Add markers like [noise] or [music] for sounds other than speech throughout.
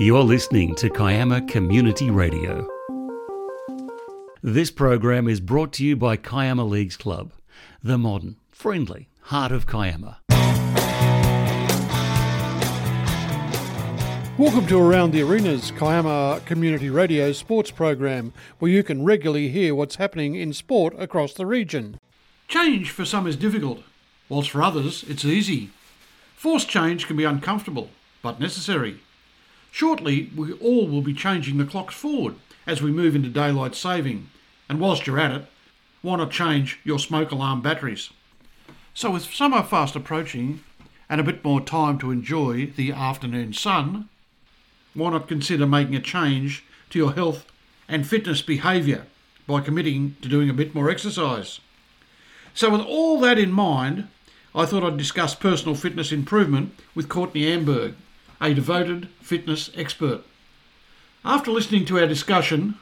You're listening to Kiama Community Radio. This program is brought to you by Kiama Leagues Club, the modern, friendly heart of Kiama. Welcome to Around the Arenas, Kiama Community Radio sports program, where you can regularly hear what's happening in sport across the region. Change for some is difficult, whilst for others it's easy. Forced change can be uncomfortable, but necessary. Shortly, we all will be changing the clocks forward as we move into daylight saving, and whilst you're at it, why not change your smoke alarm batteries? So, with summer fast approaching and a bit more time to enjoy the afternoon sun, why not consider making a change to your health and fitness behaviour by committing to doing a bit more exercise? So, with all that in mind, I thought I'd discuss personal fitness improvement with Courtney Amberg, a devoted fitness expert. After listening to our discussion,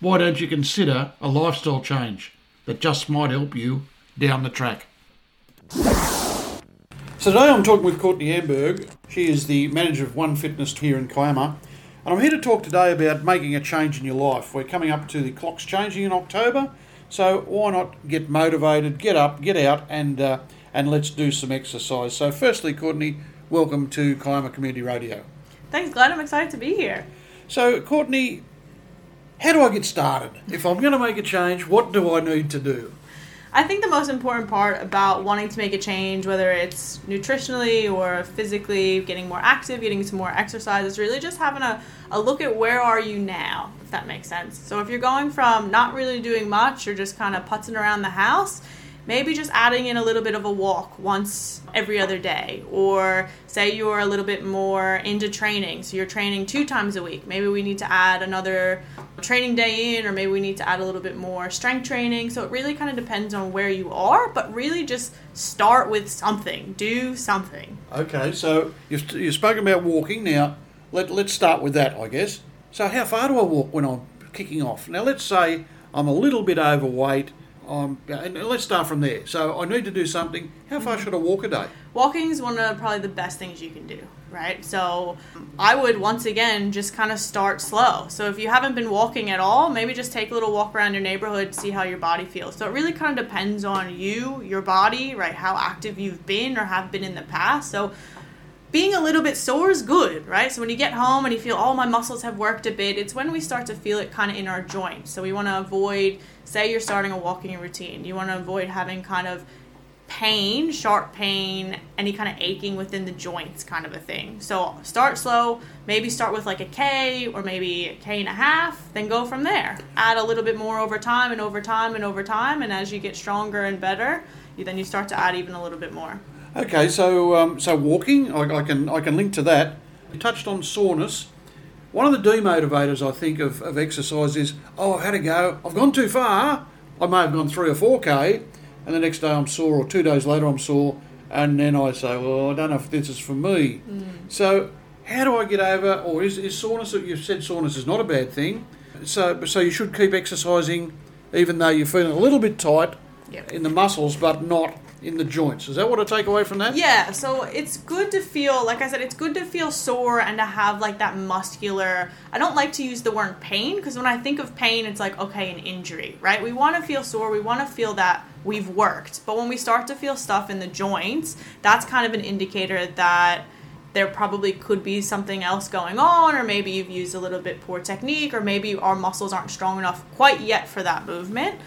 why don't you consider a lifestyle change that just might help you down the track? So today I'm talking with Courtney Amberg. She is the manager of One Fitness here in Kiama. And I'm here to talk today about making a change in your life. We're coming up to the clocks changing in October, so why not get motivated, get up, get out, and uh, and let's do some exercise. So, firstly, Courtney, welcome to Kiama Community Radio. Thanks, Glenn. I'm excited to be here. So, Courtney, how do I get started? If I'm going to make a change, what do I need to do? I think the most important part about wanting to make a change, whether it's nutritionally or physically, getting more active, getting some more exercise, is really just having a, a look at where are you now, if that makes sense. So if you're going from not really doing much or just kind of putzing around the house, maybe just adding in a little bit of a walk once every other day. Or say you're a little bit more into training so you're training two times a week. Maybe we need to add another training day in or maybe we need to add a little bit more strength training. So it really kind of depends on where you are but really just start with something. Do something. Okay so you've, you've spoken about walking. Now let, let's start with that i guess. So how far do i walk when i'm kicking off? Now let's say i'm a little bit overweight um, and let's start from there. So I need to do something. How far should I walk a day? Walking is one of probably the best things you can do, right? So I would once again just kind of start slow. So if you haven't been walking at all, maybe just take a little walk around your neighborhood, see how your body feels. So it really kind of depends on you, your body, right? How active you've been or have been in the past. So being a little bit sore is good, right? So when you get home and you feel, oh, my muscles have worked a bit, it's when we start to feel it kind of in our joints. So we want to avoid, say you're starting a walking routine, you want to avoid having kind of pain, sharp pain, any kind of aching within the joints kind of a thing. So start slow, maybe start with like a K or maybe a K and a half, then go from there. Add a little bit more over time and over time and over time, and as you get stronger and better, then you start to add even a little bit more. Okay, so um, so walking, I, I, can I can link to that. You touched on soreness. One of the demotivators, I think, of, of exercise is, oh, I've had a go. I've gone too far. I may have gone three or four k, and the next day I'm sore, or two days later I'm sore, and then I say, well, I don't know if this is for me. Mm. So how do I get over? Or is, is soreness? You've said soreness is not a bad thing. So so you should keep exercising, even though you're feeling a little bit tight yep. in the muscles, but not in the joints. Is that what I take away from that? Yeah, so it's good to feel, like I said, it's good to feel sore and to have like that muscular. I don't like to use the word pain because when I think of pain, it's like, okay, an injury, right? We want to feel sore, we want to feel that we've worked. But when we start to feel stuff in the joints, that's kind of an indicator that there probably could be something else going on, or maybe you've used a little bit poor technique, or maybe our muscles aren't strong enough quite yet for that movement.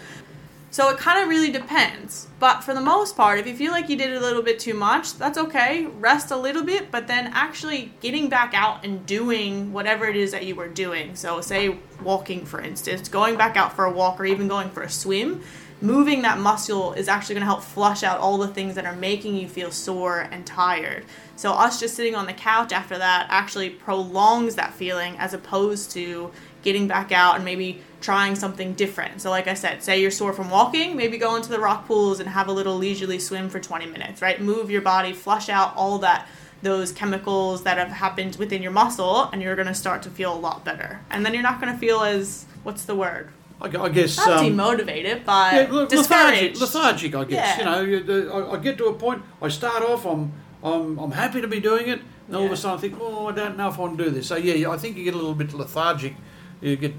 So it kind of really depends. But for the most part, if you feel like you did a little bit too much, that's okay. Rest a little bit, but then actually getting back out and doing whatever it is that you were doing. So, say walking, for instance, going back out for a walk or even going for a swim, moving that muscle is actually going to help flush out all the things that are making you feel sore and tired. So, us just sitting on the couch after that actually prolongs that feeling as opposed to getting back out and maybe trying something different. So, like I said, say you're sore from walking, maybe go into the rock pools and have a little leisurely swim for 20 minutes, right? Move your body, flush out all that those chemicals that have happened within your muscle, and you're going to start to feel a lot better. And then you're not going to feel as what's the word? I, guess not um, demotivated, but yeah, lethargic, lethargic. I guess yeah. you know. I, I get to a point. I start off. I'm I'm I'm happy to be doing it, And all of a sudden I think, oh, I don't know if I want to do this. So yeah, I think you get a little bit lethargic. You get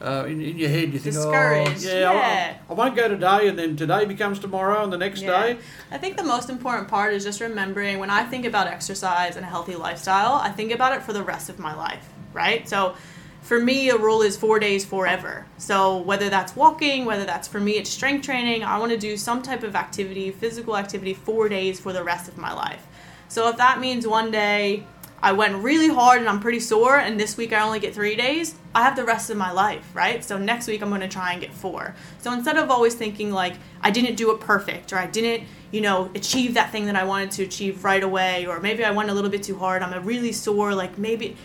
uh, in, in your head. You think, Discouraged, oh, yeah, I- I, won't go today, and then today becomes tomorrow, and the next Yeah. day. I think the most important part is just remembering when I think about exercise and a healthy lifestyle, I think about it for the rest of my life, right? So for me, a rule is four days forever. So whether that's walking, whether that's for me, it's strength training, I want to do some type of activity, physical activity, four days for the rest of my life. So if that means one day I went really hard and I'm pretty sore, and this week I only get three days, I have the rest of my life, right? So next week I'm to try and get four. So instead of always thinking like I didn't do it perfect or I didn't, you know, achieve that thing that I wanted to achieve right away, or maybe I went a little bit too hard, I'm a really sore, like maybe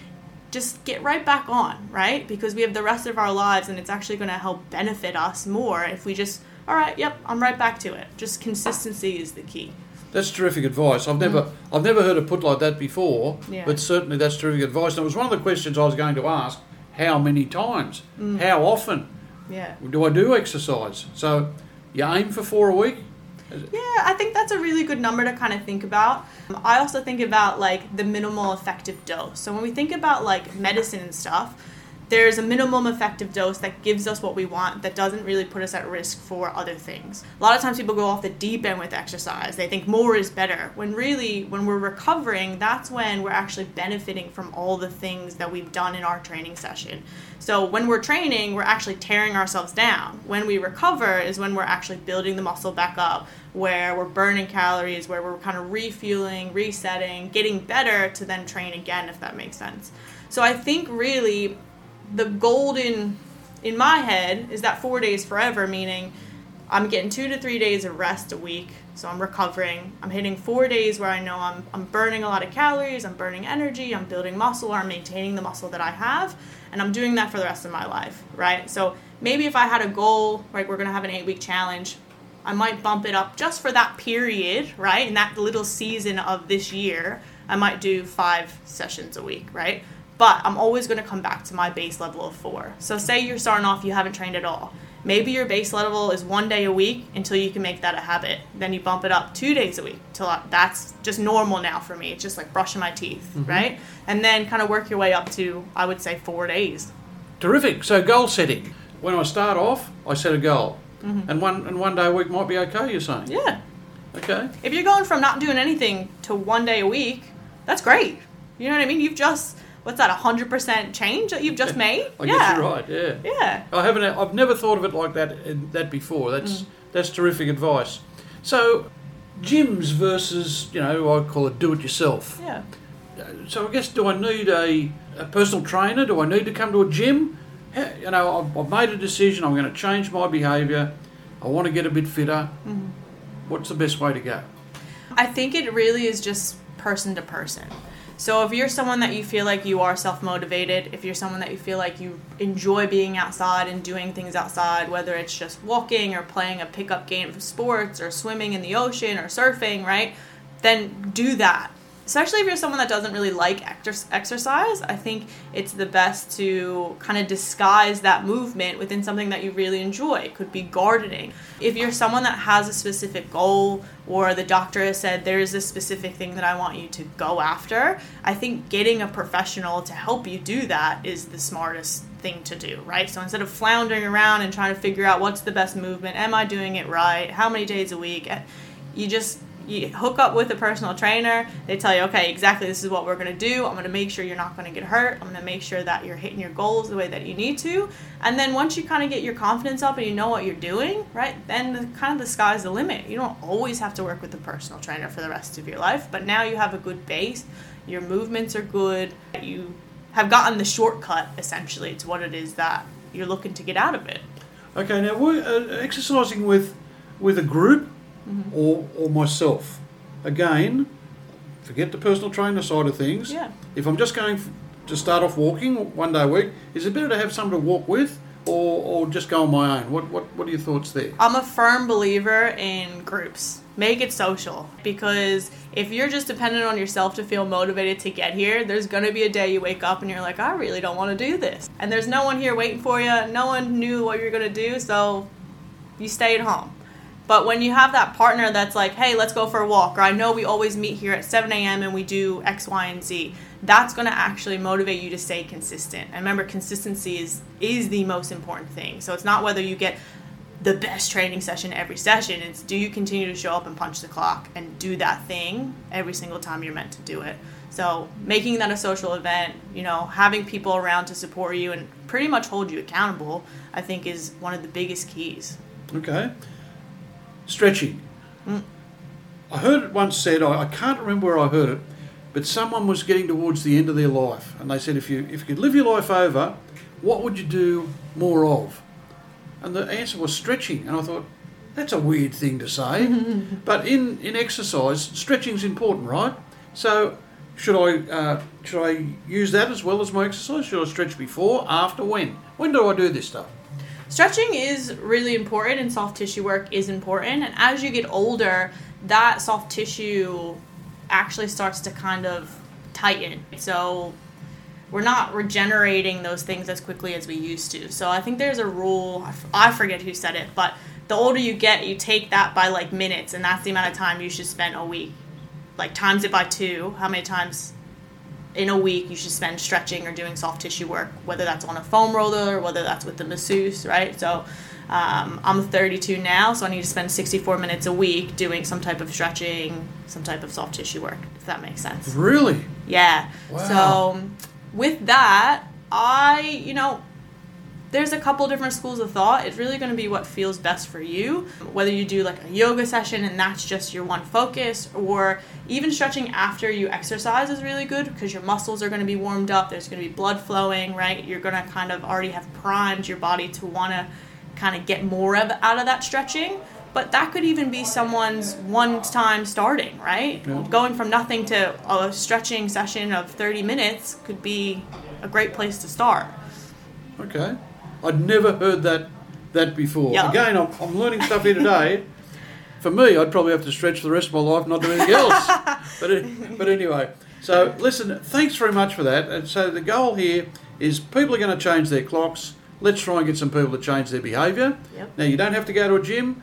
just get right back on, right? Because we have the rest of our lives and it's actually to help benefit us more if we just, all right, yep, I'm right back to it. Just consistency is the key. That's terrific advice. I've never, I've never heard it put like that before. Mm. Yeah. But certainly that's terrific advice. And it was one of the questions I was going to ask: How many times? Mm. How often Yeah. do I do exercise? So you aim for four a week. Yeah, I think that's a really good number to kind of think about. I also think about like the minimal effective dose. So when we think about like medicine and stuff, there's a minimum effective dose that gives us what we want that doesn't really put us at risk for other things. A lot of times people go off the deep end with exercise. They think more is better. When really when we're recovering, that's when we're actually benefiting from all the things that we've done in our training session. So when we're training, we're actually tearing ourselves down. When we recover is when we're actually building the muscle back up, where we're burning calories, where we're kind of refueling, resetting, getting better to then train again, if that makes sense. So I think really the golden in my head is that four days forever, meaning I'm getting two to three days of rest a week. So I'm recovering. I'm hitting four days where I know I'm, I'm burning a lot of calories, I'm burning energy, I'm building muscle, or I'm maintaining the muscle that I have. And I'm doing that for the rest of my life, right? So maybe if I had a goal, like we're gonna have an eight week challenge, I might bump it up just for that period, right? In that little season of this year, I might do five sessions a week, right? But I'm always going to come back to my base level of four. So, say you're starting off, you haven't trained at all. Maybe your base level is one day a week until you can make that a habit. Then you bump it up two days a week till I- that's just normal now for me. It's just like brushing my teeth, right? And then kind of work your way up to, I would say, four days. Terrific. So goal setting. When I start off, I set a goal, Mm-hmm. and one and one day a week might be okay. You're saying? Yeah. Okay. If you're going from not doing anything to one day a week, that's great. You know what I mean? You've just, what's that, 100% change that you've just made? I yeah. guess you're right. Yeah. Yeah. I haven't. I've never thought of it like that. That before. That's mm. that's terrific advice. So, gyms versus you know I call it do it yourself. Yeah. So I guess do I need a, a personal trainer? Do I need to come to a gym? You know, I've, I've made a decision. I'm going to change my behaviour. I want to get a bit fitter. Mm-hmm. What's the best way to go? I think it really is just person to person. So if you're someone that you feel like you are self motivated, if you're someone that you feel like you enjoy being outside and doing things outside, whether it's just walking or playing a pickup game of sports or swimming in the ocean or surfing, right? Then do that. Especially if you're someone that doesn't really like exer- exercise, I think it's the best to kind of disguise that movement within something that you really enjoy. It could be gardening. If you're someone that has a specific goal or the doctor has said there is this specific thing that I want you to go after, I think getting a professional to help you do that is the smartest thing to do, right? So instead of floundering around and trying to figure out what's the best movement, am I doing it right, how many days a week, you just you hook up with a personal trainer. They tell you, okay, exactly this is what we're gonna do. I'm gonna make sure you're not gonna get hurt. I'm gonna make sure that you're hitting your goals the way that you need to. And then once you kind of get your confidence up and you know what you're doing, right? Then the, kind of the sky's the limit. You don't always have to work with a personal trainer for the rest of your life, but now you have a good base. Your movements are good. You have gotten the shortcut essentially to what it is that you're looking to get out of it. Okay, now we're uh, exercising with with a group Mm-hmm. or or myself. Again, forget the personal trainer side of things. Yeah. If I'm just going to start off walking one day a week, is it better to have someone to walk with, or, or just go on my own? What what what are your thoughts there? I'm a firm believer in groups. Make it social because if you're just dependent on yourself to feel motivated to get here, there's going to be a day you wake up and you're like, I really don't want to do this. And there's no one here waiting for you. No one knew what you're going to do, so you stay at home. But when you have that partner that's like, hey, let's go for a walk, or I know we always meet here at 7 a.m. and we do X, Y, and Z, that's going to actually motivate you to stay consistent. And remember, consistency is, is the most important thing. So it's not whether you get the best training session every session, it's do you continue to show up and punch the clock and do that thing every single time you're meant to do it. So making that a social event, you know, having people around to support you and pretty much hold you accountable, I think is one of the biggest keys. Okay. Stretching. I heard it once said, I, I can't remember where I heard it, but someone was getting towards the end of their life, and they said, if you if you could live your life over, what would you do more of? And the answer was stretching, and I thought, that's a weird thing to say, [laughs] but in in exercise, stretching's important, right? So. Should I uh, should I use that as well as my exercise? Should I stretch before, after, when? When do I do this stuff? Stretching is really important and soft tissue work is important. And as you get older, that soft tissue actually starts to kind of tighten. So we're not regenerating those things as quickly as we used to. So I think there's a rule, I forget who said it, but the older you get, you take that by like minutes, and that's the amount of time you should spend a week. Like times it by two, how many times in a week you should spend stretching or doing soft tissue work, whether that's on a foam roller or whether that's with the masseuse, right? So um, I'm 32 now, so I need to spend 64 minutes a week doing some type of stretching, some type of soft tissue work, if that makes sense. Really? Yeah. Wow. So with that, I, you know, there's a couple different schools of thought. It's really going to be what feels best for you. Whether you do like a yoga session and that's just your one focus, or even stretching after you exercise is really good because your muscles are going to be warmed up. There's going to be blood flowing, right? You're going to kind of already have primed your body to want to kind of get more of out of that stretching. But that could even be someone's one time starting, right? Yeah. Going from nothing to a stretching session of 30 minutes could be a great place to start. Okay. I'd never heard that that before. Again, I'm, I'm learning stuff here today. For me, I'd probably have to stretch for the rest of my life, not do anything else. [laughs] but but anyway, so listen. Thanks very much for that. And so the goal here is people are going to change their clocks. Let's try and get some people to change their behaviour. Yep. Now you don't have to go to a gym,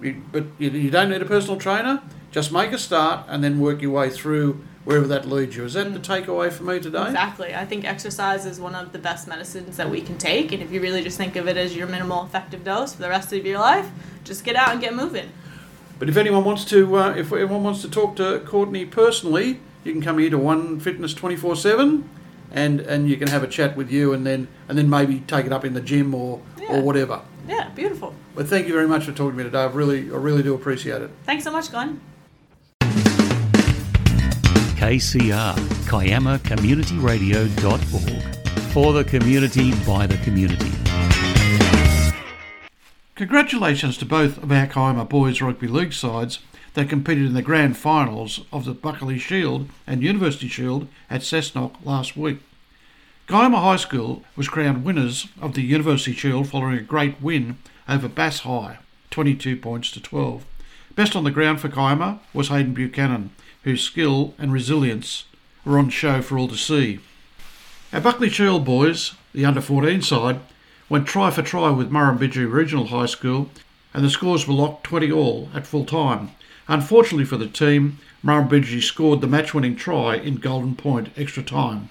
but you don't need a personal trainer. Just make a start and then work your way through wherever that leads you. Is that the takeaway for me today? Exactly. I think exercise is one of the best medicines that we can take. And if you really just think of it as your minimal effective dose for the rest of your life, just get out and get moving. But if anyone wants to, uh, if anyone wants to talk to Courtney personally, you can come here to One Fitness twenty four seven, and and you can have a chat with you, and then and then maybe take it up in the gym or Yeah. or whatever. Yeah, beautiful. But thank you very much for talking to me today. I really I really do appreciate it. Thanks so much, Glenn. KCR, KiamaCommunityRadio.org. For the community, by the community. Congratulations to both of our Kiama Boys Rugby League sides that competed in the grand finals of the Buckley Shield and University Shield at Cessnock last week. Kiama High School was crowned winners of the University Shield following a great win over Bass High, 22 points to 12. Best on the ground for Kiama was Hayden Buchanan, whose skill and resilience were on show for all to see. Our Buckley Shield boys, the under 14 side, went try for try with Murrumbidgee Regional High School, and the scores were locked 20 all at full time. Unfortunately for the team, Murrumbidgee scored the match winning try in Golden Point extra time.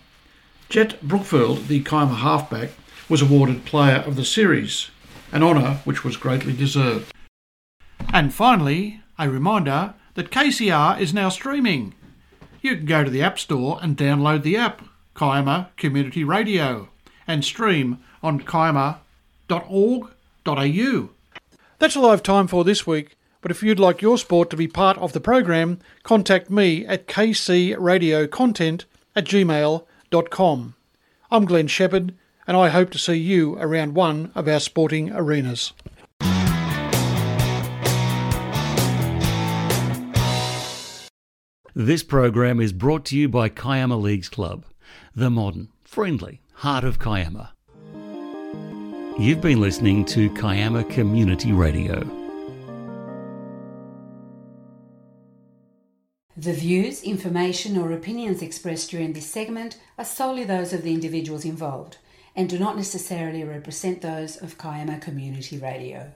Jet Brookfield, the Kiama halfback, was awarded Player of the Series, an honour which was greatly deserved. And finally, a reminder that KCR is now streaming. You can go to the App Store and download the app, Kiama Community Radio, and stream on kiama.org.au. That's all I have time for this week, but if you'd like your sport to be part of the program, contact me at kcradiocontent at gmail.com. I'm Glenn Shepherd, and I hope to see you around one of our sporting arenas. This program is brought to you by Kiama Leagues Club, the modern, friendly heart of Kiama. You've been listening to Kiama Community Radio. The views, information, or opinions expressed during this segment are solely those of the individuals involved and do not necessarily represent those of Kiama Community Radio.